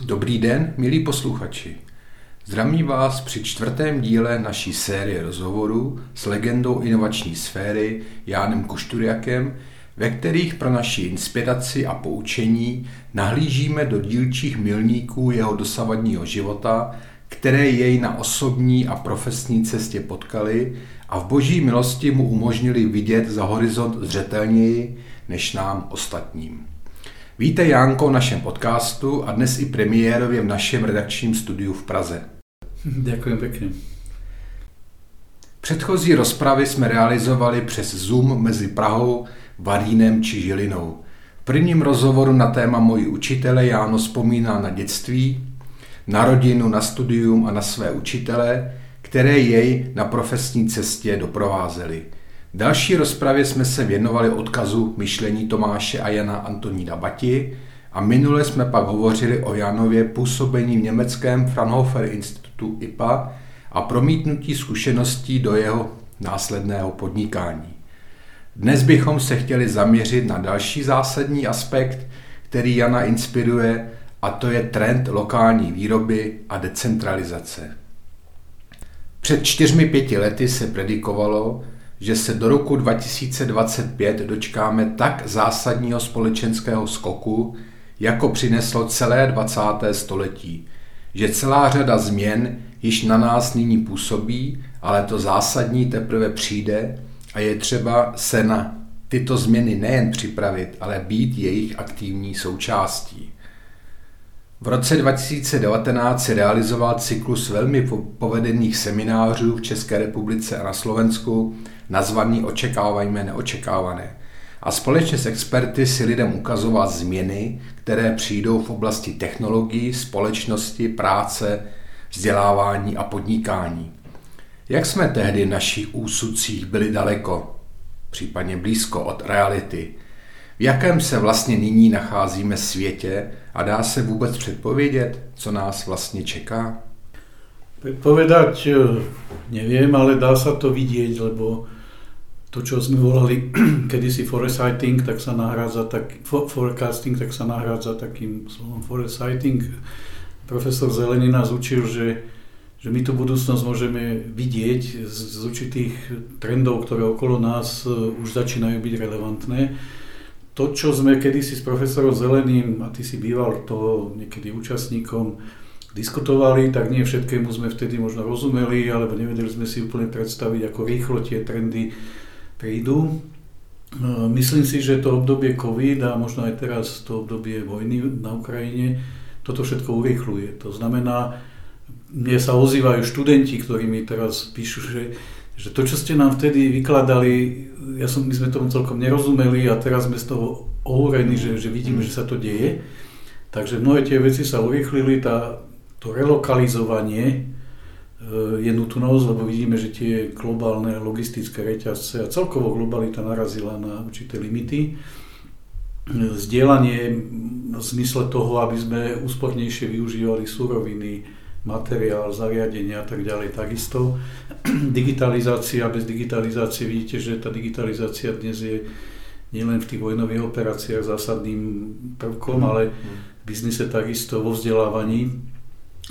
Dobrý den, milí posluchači. Zdravím vás při čtvrtém díle naší série rozhovorů s legendou inovační sféry Jánem Kušturiakem, ve kterých pro naši inspiraci a poučení nahlížíme do dílčích milníků jeho dosavadního života, které jej na osobní a profesní cestě potkali a v boží milosti mu umožnili vidět za horizont zřetelněji než nám ostatním. Víte Jánko v našem podcastu a dnes i premiérově v našem redakčním studiu v Praze. Děkuji pěkně. Předchozí rozpravy jsme realizovali přes Zoom mezi Prahou, Varínem či Žilinou. V prvním rozhovoru na téma moji učitele Jáno vzpomíná na dětství, na rodinu, na studium a na své učitele, které jej na profesní cestě doprovázeli – v další rozpravě jsme se věnovali odkazu myšlení Tomáše a Jana Antonína Bati a minule jsme pak hovořili o Janově působení v německém Fraunhofer institutu IPA a promítnutí zkušeností do jeho následného podnikání. Dnes bychom se chtěli zaměřit na další zásadní aspekt, který Jana inspiruje, a to je trend lokální výroby a decentralizace. Před čtyřmi pěti lety se predikovalo, že se do roku 2025 dočkáme tak zásadního společenského skoku, jako přineslo celé 20. století, že celá řada změn již na nás nyní působí, ale to zásadní teprve přijde a je třeba se na tyto změny nejen připravit, ale být jejich aktivní součástí. V roce 2019 se realizoval cyklus velmi povedených seminářů v České republice a na Slovensku nazvaný Očekávajme neočekávané. A společně s experty si lidem ukazovat změny, které přijdou v oblasti technologií, společnosti, práce, vzdělávání a podnikání. Jak jsme tehdy v našich úsudcích byli daleko, případně blízko od reality? V jakém se vlastně nyní nacházíme světě a dá se vůbec předpovědět, co nás vlastně čeká? Predpovedať eh, neviem, ale dá sa to vidieť, lebo to, čo sme volali kedysi foresighting, tak sa nahrádza tak, forecasting, tak sa nahrádza takým slovom foresighting. Profesor Zelený nás učil, že, že my tú budúcnosť môžeme vidieť z, z určitých trendov, ktoré okolo nás e, už začínajú byť relevantné. To, čo sme kedysi s profesorom Zeleným, a ty si býval to niekedy účastníkom, diskutovali, tak nie všetkému sme vtedy možno rozumeli, alebo nevedeli sme si úplne predstaviť, ako rýchlo tie trendy prídu. E, myslím si, že to obdobie COVID a možno aj teraz to obdobie vojny na Ukrajine toto všetko urýchluje. To znamená, mne sa ozývajú študenti, ktorí mi teraz píšu, že, že to, čo ste nám vtedy vykladali, ja som, my sme tomu celkom nerozumeli a teraz sme z toho ohúrení, že, že vidíme, že sa to deje. Takže mnohé tie veci sa urýchlili, tá, to relokalizovanie je nutnosť, lebo vidíme, že tie globálne logistické reťazce a celkovo globalita narazila na určité limity. Zdieľanie v zmysle toho, aby sme úspornejšie využívali suroviny, materiál, zariadenia a tak ďalej takisto. Digitalizácia, bez digitalizácie vidíte, že tá digitalizácia dnes je nielen v tých vojnových operáciách zásadným prvkom, ale v biznise takisto vo vzdelávaní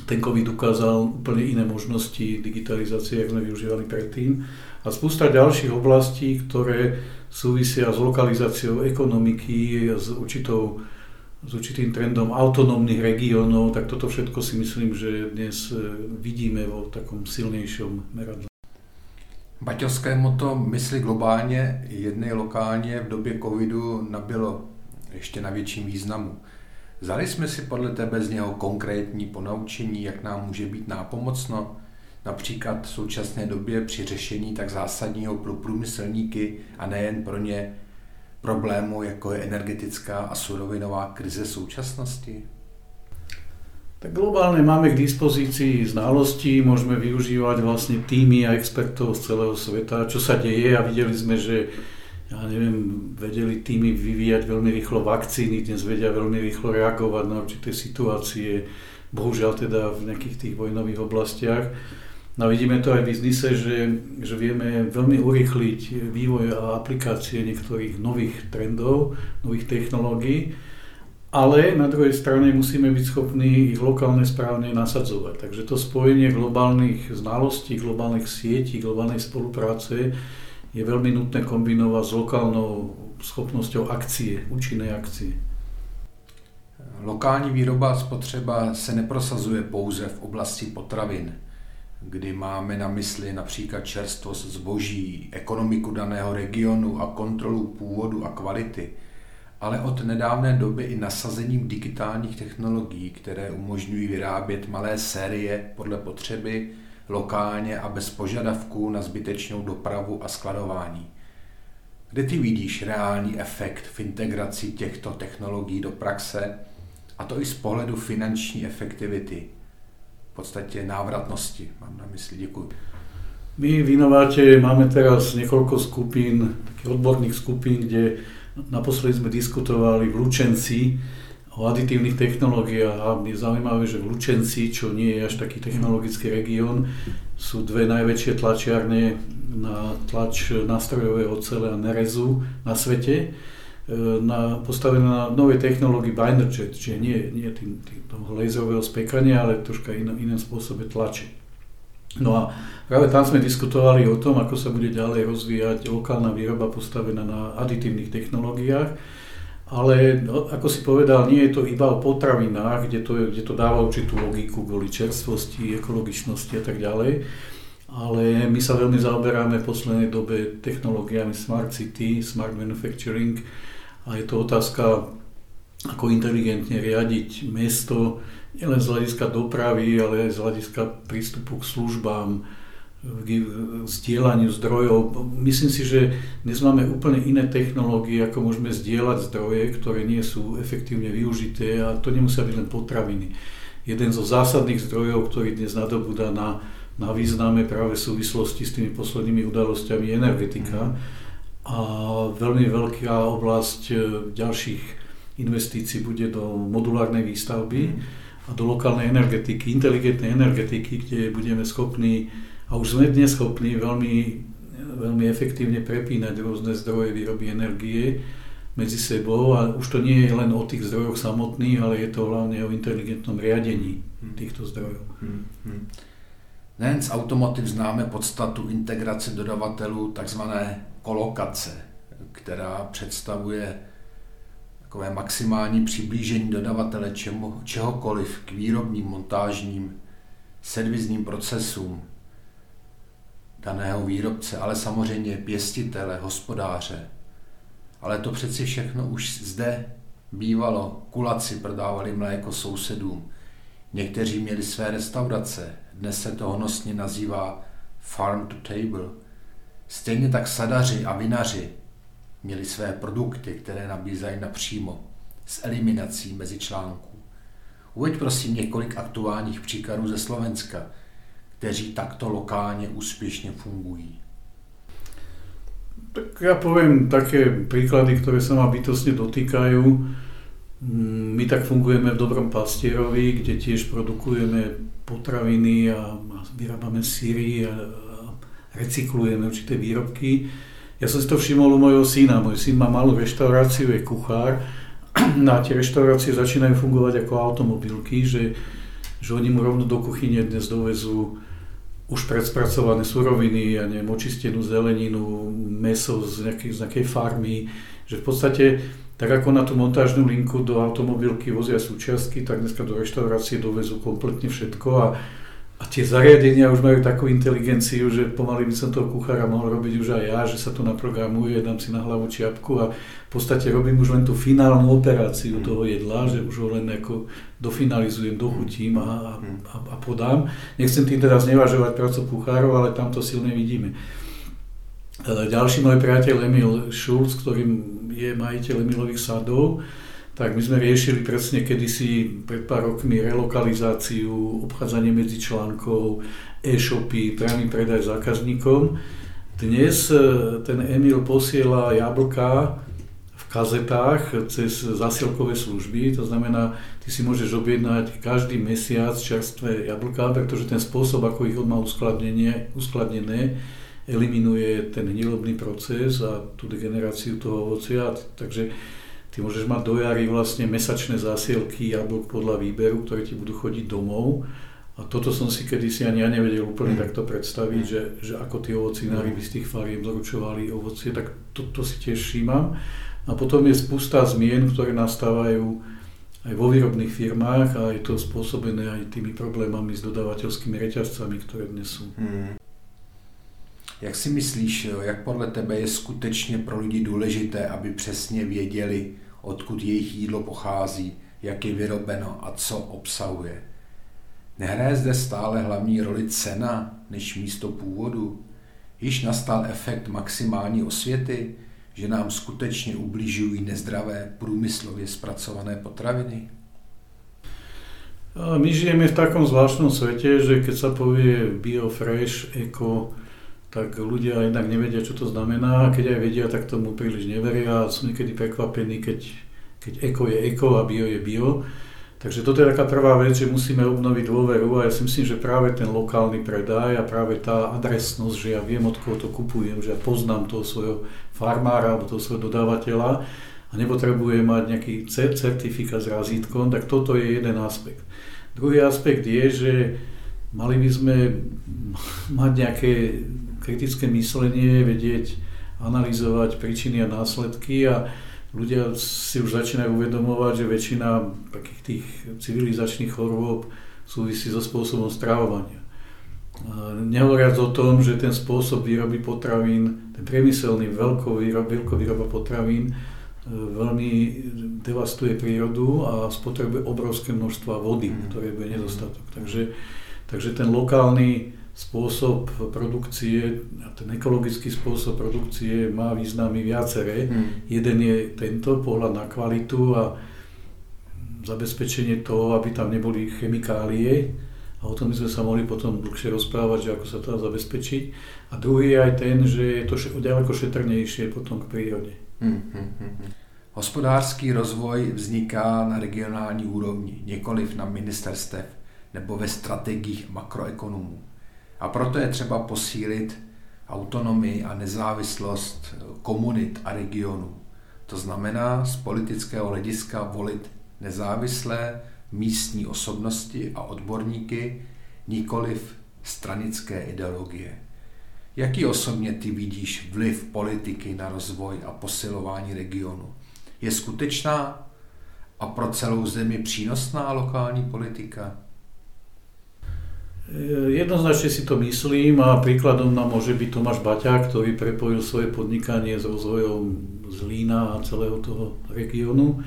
ten COVID ukázal úplne iné možnosti digitalizácie, ako sme využívali predtým. A spústa ďalších oblastí, ktoré súvisia s lokalizáciou ekonomiky, s, určitou, s určitým trendom autonómnych regiónov, tak toto všetko si myslím, že dnes e, vidíme vo takom silnejšom meradle. Baťovské moto mysli globálně, jedné lokálně v době covidu nabylo ještě na větším významu. Zali jsme si podle tebe z něho konkrétní ponaučení, jak nám může být nápomocno, například v současné době při řešení tak zásadního pro průmyslníky a nejen pro ně problému, jako je energetická a surovinová krize současnosti? Tak globálne máme k dispozícii znalosti, môžeme využívať vlastne týmy a expertov z celého sveta, čo sa deje a videli sme, že ja neviem, vedeli týmy vyvíjať veľmi rýchlo vakcíny, dnes vedia veľmi rýchlo reagovať na určité situácie, bohužiaľ teda v nejakých tých vojnových oblastiach. No vidíme to aj v biznise, že, že vieme veľmi urýchliť vývoj a aplikácie niektorých nových trendov, nových technológií ale na druhej strane musíme byť schopní ich lokálne správne nasadzovať. Takže to spojenie globálnych znalostí, globálnych sietí, globálnej spolupráce je veľmi nutné kombinovať s lokálnou schopnosťou akcie, účinnej akcie. Lokální výroba a spotřeba se neprosazuje pouze v oblasti potravin, kdy máme na mysli například čerstvost zboží, ekonomiku daného regionu a kontrolu původu a kvality – ale od nedávné doby i nasazením digitálních technologií, které umožňují vyrábět malé série podle potřeby, lokálně a bez požadavků na zbytečnou dopravu a skladování. Kde ty vidíš reálný efekt v integraci těchto technologií do praxe, a to i z pohledu finanční efektivity, v podstatě návratnosti, mám na mysli, děkuji. My v Inováte máme teraz niekoľko skupín, takých odborných skupín, kde Naposledy sme diskutovali v Lučenci o aditívnych technológiách a je zaujímavé, že v Lučenci, čo nie je až taký technologický región, sú dve najväčšie tlačiarne na tlač nástrojového ocele a nerezu na svete, e, na, postavené na novej technológii binder jet, čiže nie, nie tým, tým toho laserového spekania, ale troška iné, iném spôsobe tlače. No a práve tam sme diskutovali o tom, ako sa bude ďalej rozvíjať lokálna výroba postavená na aditívnych technológiách. Ale no, ako si povedal, nie je to iba o potravinách, kde to, kde to dáva určitú logiku kvôli čerstvosti, ekologičnosti a tak ďalej. Ale my sa veľmi zaoberáme v poslednej dobe technológiami Smart City, Smart Manufacturing a je to otázka, ako inteligentne riadiť mesto, nielen z hľadiska dopravy, ale aj z hľadiska prístupu k službám, zdieľaniu zdrojov. Myslím si, že dnes máme úplne iné technológie, ako môžeme zdieľať zdroje, ktoré nie sú efektívne využité a to nemusia byť len potraviny. Jeden zo zásadných zdrojov, ktorý dnes nadobúda na, na význame práve v súvislosti s tými poslednými udalosťami je energetika a veľmi veľká oblasť e, ďalších investícií bude do modulárnej výstavby a do lokálnej energetiky, inteligentnej energetiky, kde budeme schopní, a už sme dnes schopní veľmi, veľmi efektívne prepínať rôzne zdroje výroby energie medzi sebou a už to nie je len o tých zdrojoch samotných, ale je to hlavne o inteligentnom riadení hmm. týchto zdrojov. Hmm. Hmm. Nejen z Automotiv známe podstatu integrace dodavatelů, takzvané kolokace, která představuje takové maximální přiblížení dodavatele čemu, čehokoliv k výrobním, montážním, servisním procesům daného výrobce, ale samozřejmě pěstitele, hospodáře. Ale to přeci všechno už zde bývalo. Kulaci prodávali mléko sousedům. Někteří měli své restaurace. Dnes se to honosně nazývá farm to table. Stejně tak sadaři a vinaři měli své produkty, které nabízají napřímo, s eliminací mezi článků. Uveď prosím několik aktuálních příkladů ze Slovenska, kteří takto lokálně úspěšně fungují. Tak ja poviem také príklady, ktoré sa ma bytosne dotýkajú. My tak fungujeme v Dobrom pastierovi, kde tiež produkujeme potraviny a vyrábame síry a recyklujeme určité výrobky. Ja som si to všimol u mojho syna. Môj syn má malú reštauráciu, je kuchár. No a tie reštaurácie začínajú fungovať ako automobilky, že, že oni mu rovno do kuchyne dnes dovezú už predspracované suroviny, ja neviem, očistenú zeleninu, meso z nejakej, z nejakej farmy, že v podstate tak ako na tú montážnu linku do automobilky vozia súčiastky, tak dneska do reštaurácie dovezú kompletne všetko a a tie zariadenia už majú takú inteligenciu, že pomaly by som toho kuchára mohol robiť už aj ja, že sa to naprogramuje, dám si na hlavu čiapku a v podstate robím už len tú finálnu operáciu toho jedla, že už ho len ako dofinalizujem, dochutím a, a, a podám. Nechcem tým teraz nevažovať prácu kuchárov, ale tam to silne vidíme. ďalší môj priateľ Emil Schulz, ktorým je majiteľ Emilových sadov, tak my sme riešili presne kedysi pred pár rokmi relokalizáciu, obchádzanie medzi článkov, e-shopy, priamy predaj zákazníkom. Dnes e, ten Emil posiela jablka v kazetách cez zasilkové služby, to znamená, ty si môžeš objednať každý mesiac čerstvé jablka, pretože ten spôsob, ako ich on má uskladnené, eliminuje ten hnilobný proces a tú degeneráciu toho ovocia. Takže Ty môžeš mať do jary vlastne mesačné zásielky jablok podľa výberu, ktoré ti budú chodiť domov. A toto som si kedysi ani ja nevedel úplne mm. takto predstaviť, že, že ako tí ovocinári by z tých fariem doručovali ovocie, tak to, to si tiež všímam. A potom je spústa zmien, ktoré nastávajú aj vo výrobných firmách a je to spôsobené aj tými problémami s dodávateľskými reťazcami, ktoré dnes sú. Hmm. Jak si myslíš, jak podle tebe je skutečně pro lidi důležité, aby přesně věděli, odkud jejich jídlo pochází, jak je vyrobeno a co obsahuje. Nehraje zde stále hlavní roli cena než místo původu? Již nastal efekt maximální osvěty, že nám skutečně ubližují nezdravé průmyslově zpracované potraviny? My žijeme v takom zvláštnom svete, že keď sa povie bio, fresh, eko, tak ľudia jednak nevedia, čo to znamená. Keď aj vedia, tak tomu príliš neveria. Sú niekedy prekvapení, keď keď eko je eko a bio je bio. Takže toto je taká prvá vec, že musíme obnoviť dôveru a ja si myslím, že práve ten lokálny predaj a práve tá adresnosť, že ja viem, od koho to kupujem, že ja poznám toho svojho farmára alebo toho svojho dodávateľa a nepotrebujem mať nejaký certifikát s razítkom, tak toto je jeden aspekt. Druhý aspekt je, že mali by sme mať nejaké kritické myslenie, vedieť, analyzovať príčiny a následky a ľudia si už začínajú uvedomovať, že väčšina takých tých civilizačných chorôb súvisí so spôsobom stravovania. Nehovoriac o tom, že ten spôsob výroby potravín, ten priemyselný veľkovýroba potravín e, veľmi devastuje prírodu a spotrebuje obrovské množstva vody, mm. ktoré bude nedostatok. Takže, takže ten lokálny spôsob produkcie, ten ekologický spôsob produkcie má významy viaceré. Hmm. Jeden je tento pohľad na kvalitu a zabezpečenie toho, aby tam neboli chemikálie. A o tom by sme sa mohli potom dlhšie rozprávať, že ako sa to dá zabezpečiť. A druhý je aj ten, že je to ďaleko šetrnejšie potom k prírode. Hmm, hmm, hmm, hmm. Hospodářský rozvoj vzniká na regionální úrovni, nikoliv na ministerstev nebo ve strategiích makroekonomů. A proto je třeba posílit autonomii a nezávislost komunit a regionů. To znamená z politického hlediska volit nezávislé místní osobnosti a odborníky, nikoliv stranické ideologie. Jaký osobně ty vidíš vliv politiky na rozvoj a posilování regionu? Je skutečná a pro celou zemi přínosná lokální politika? Jednoznačne si to myslím a príkladom nám môže byť Tomáš Baťa, ktorý prepojil svoje podnikanie s rozvojom Zlína a celého toho regiónu.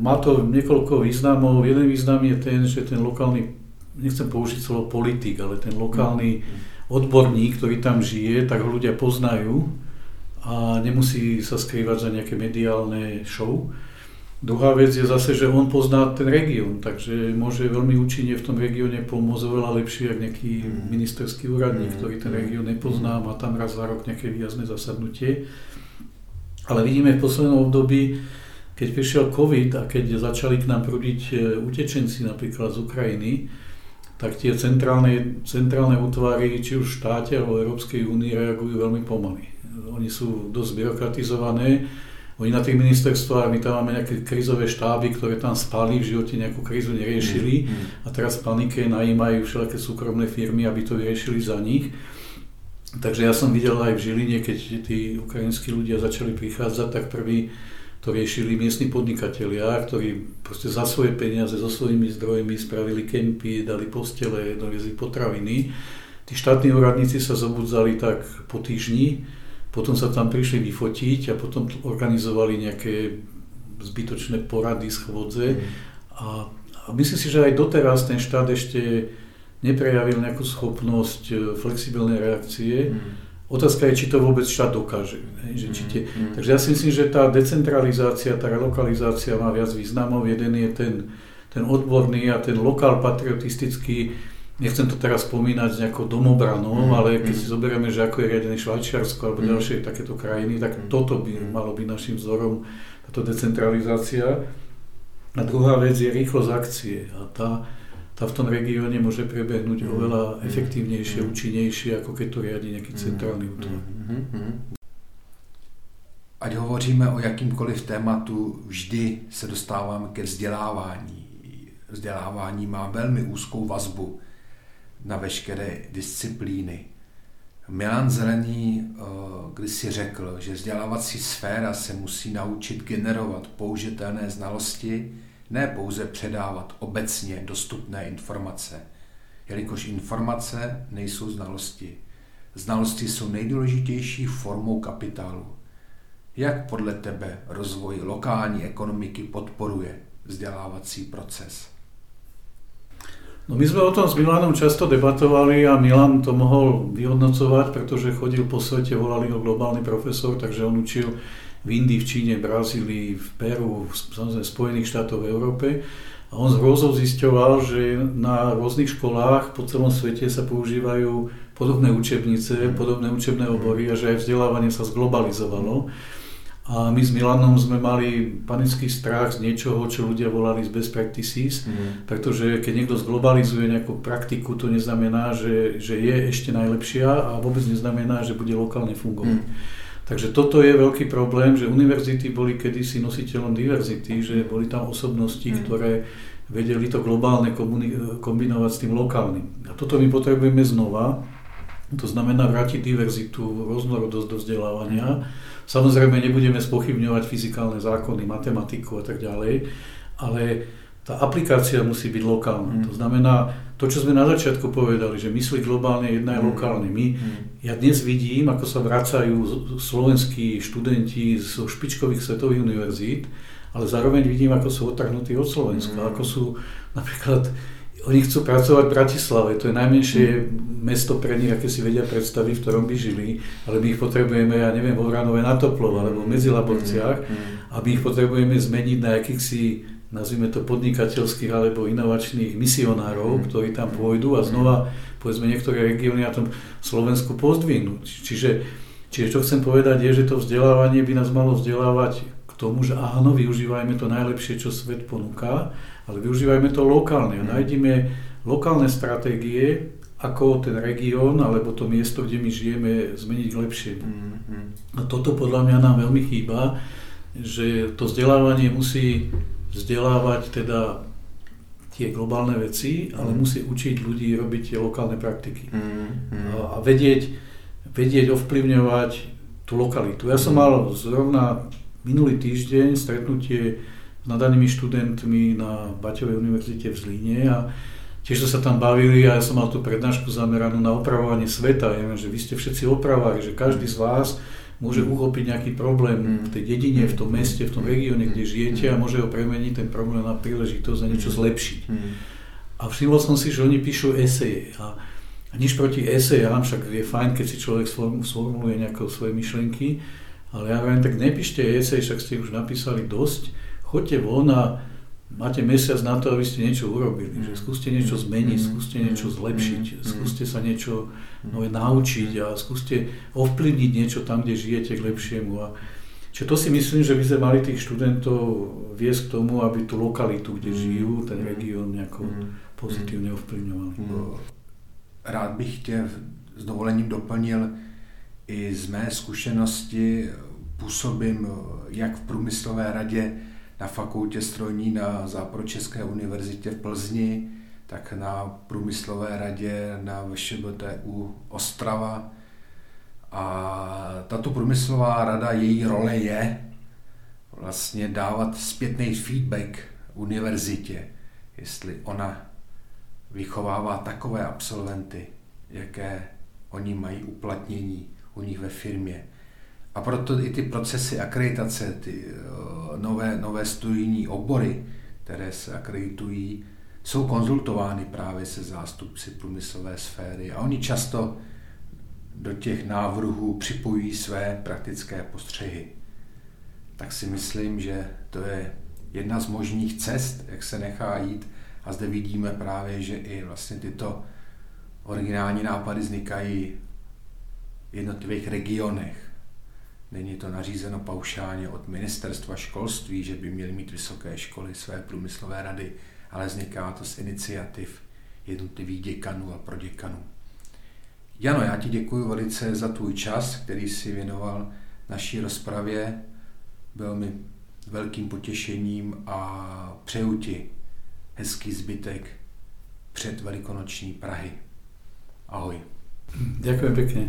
Má to niekoľko významov. Jeden význam je ten, že ten lokálny, nechcem použiť slovo politik, ale ten lokálny odborník, ktorý tam žije, tak ho ľudia poznajú a nemusí sa skrývať za nejaké mediálne show Druhá vec je zase, že on pozná ten región, takže môže veľmi účinne v tom regióne pomôcť oveľa lepšie, ako nejaký mm. ministerský úradník, mm. ktorý ten región nepozná, má tam raz za rok nejaké výjazné zasadnutie. Ale vidíme v poslednom období, keď prišiel COVID a keď začali k nám prúdiť e, utečenci napríklad z Ukrajiny, tak tie centrálne, centrálne útvary, či už v štáte alebo Európskej únii, reagujú veľmi pomaly. Oni sú dosť byrokratizované, oni na tých ministerstvách, my tam máme nejaké krizové štáby, ktoré tam spali, v živote nejakú krízu neriešili mm, mm. a teraz v panike najímajú všelijaké súkromné firmy, aby to vyriešili za nich. Takže ja som videl aj v Žiline, keď tí ukrajinskí ľudia začali prichádzať, tak prvý to riešili miestni podnikatelia, ktorí proste za svoje peniaze, so svojimi zdrojmi spravili kempy, dali postele, doviezli potraviny. Tí štátni úradníci sa zobudzali tak po týždni, potom sa tam prišli vyfotiť a potom organizovali nejaké zbytočné porady, schôdze. Mm. A, a myslím si, že aj doteraz ten štát ešte neprejavil nejakú schopnosť e, flexibilnej reakcie. Mm. Otázka je, či to vôbec štát dokáže. Že či tie, mm, mm. Takže ja si myslím, že tá decentralizácia, tá relokalizácia má viac významov. Jeden je ten, ten odborný a ten lokál patriotistický, nechcem to teraz spomínať s nejakou domobranou, mm, ale keď mm. si zoberieme, že ako je riadené Švajčiarsko alebo mm. ďalšie takéto krajiny, tak mm. toto by malo byť našim vzorom, táto decentralizácia. A druhá vec je rýchlosť akcie. A tá, tá v tom regióne môže prebehnúť mm. oveľa mm. efektívnejšie, mm. účinnejšie, ako keď to riadi nejaký mm. centrálny útvar. Ať hovoříme o jakýmkoliv tématu, vždy se dostáváme ke vzdělávání. Vzdělávání má velmi úzkou vazbu na veškeré disciplíny. Milan Zelený eh, když si řekl, že vzdělávací sféra se musí naučit generovat použitelné znalosti, ne pouze předávat obecně dostupné informace, jelikož informace nejsou znalosti. Znalosti jsou nejdůležitější formou kapitálu. Jak podle tebe rozvoj lokální ekonomiky podporuje vzdělávací proces? No my sme o tom s Milanom často debatovali a Milan to mohol vyhodnocovať, pretože chodil po svete, volali ho globálny profesor, takže on učil v Indii, v Číne, Brazílii, v Peru, v samozrejme Spojených štátoch v Európe. A on z hrôzou zisťoval, že na rôznych školách po celom svete sa používajú podobné učebnice, podobné učebné obory a že aj vzdelávanie sa zglobalizovalo. A my s Milanom sme mali panický strach z niečoho, čo ľudia volali z best practices, mm. pretože keď niekto zglobalizuje nejakú praktiku, to neznamená, že, že je ešte najlepšia a vôbec neznamená, že bude lokálne fungovať. Mm. Takže toto je veľký problém, že univerzity boli kedysi nositeľom diverzity, že boli tam osobnosti, mm. ktoré vedeli to globálne kombinovať s tým lokálnym. A toto my potrebujeme znova, to znamená vrátiť diverzitu, rôznorodosť do vzdelávania. Mm Samozrejme nebudeme spochybňovať fyzikálne zákony, matematiku a tak ďalej, ale tá aplikácia musí byť lokálna. Mm. To znamená, to, čo sme na začiatku povedali, že myslí globálne, jedna je mm. lokálne. My, mm. Ja dnes vidím, ako sa vracajú slovenskí študenti zo špičkových svetových univerzít, ale zároveň vidím, ako sú otrhnutí od Slovenska, mm. ako sú napríklad oni chcú pracovať v Bratislave, to je najmenšie mm. mesto pre nich, aké si vedia predstaviť, v ktorom by žili, ale my ich potrebujeme, ja neviem, vo Vranove na Toplov alebo v Medzilaborciach mm. mm. a my ich potrebujeme zmeniť na akýchsi, nazvime to podnikateľských alebo inovačných misionárov, mm. ktorí tam pôjdu a znova, povedzme, niektoré regióny na tom Slovensku pozdvihnúť. Čiže, čiže čo chcem povedať je, že to vzdelávanie by nás malo vzdelávať k tomu, že áno, využívajme to najlepšie, čo svet ponúka, ale využívajme to lokálne. Mm. Nájdime lokálne stratégie, ako ten región alebo to miesto, kde my žijeme, zmeniť k lepšiemu. Mm. A toto podľa mňa nám veľmi chýba, že to vzdelávanie musí vzdelávať teda tie globálne veci, ale mm. musí učiť ľudí robiť tie lokálne praktiky. Mm. A, a vedieť, vedieť ovplyvňovať tú lokalitu. Ja som mal zrovna minulý týždeň stretnutie nadanými študentmi na Baťovej univerzite v Zlíne a tiež sa tam bavili a ja som mal tú prednášku zameranú na opravovanie sveta. Ja viem, že vy ste všetci opravári, že každý z vás môže uchopiť nejaký problém v tej dedine, v tom meste, v tom regióne, kde žijete a môže ho premeniť ten problém na príležitosť a niečo zlepšiť. A všimol som si, že oni píšu eseje. A, a nič proti esejám, však je fajn, keď si človek sformuluje nejaké svoje myšlienky, ale ja viem, tak nepíšte esej, však ste už napísali dosť, choďte von a máte mesiac na to, aby ste niečo urobili. Že skúste niečo zmeniť, mm. skúste niečo zlepšiť, mm. skúste sa niečo nové naučiť a skúste ovplyvniť niečo tam, kde žijete k lepšiemu. A Čiže to si myslím, že by sme mali tých študentov viesť k tomu, aby tú lokalitu, kde žijú, ten región nejako pozitívne ovplyvňovali. Rád bych tě s dovolením doplnil i z mé zkušenosti působím jak v průmyslové radě, na fakultě strojní na Západočeské univerzitě v Plzni, tak na průmyslové radě na VŠBTU Ostrava. A tato průmyslová rada, její role je vlastně dávat zpětný feedback univerzitě, jestli ona vychovává takové absolventy, jaké oni mají uplatnění u nich ve firmě. A proto i ty procesy akreditace, ty uh, nové, nové studijní obory, které se akreditují, jsou konzultovány právě se zástupci průmyslové sféry. A oni často do těch návrhů připojí své praktické postřehy. Tak si myslím, že to je jedna z možných cest, jak se nechá jít. A zde vidíme právě, že i vlastně tyto originální nápady vznikají v jednotlivých regionech. Není to nařízeno paušálně od ministerstva školství, že by měly mít vysoké školy své průmyslové rady, ale vzniká to z iniciativ jednotlivých děkanů a proděkanů. Jano, já ti děkuji velice za tvůj čas, který si věnoval naší rozpravě. Byl mi velkým potěšením a přeju ti hezký zbytek před velikonoční Prahy. Ahoj. Děkuji pěkně.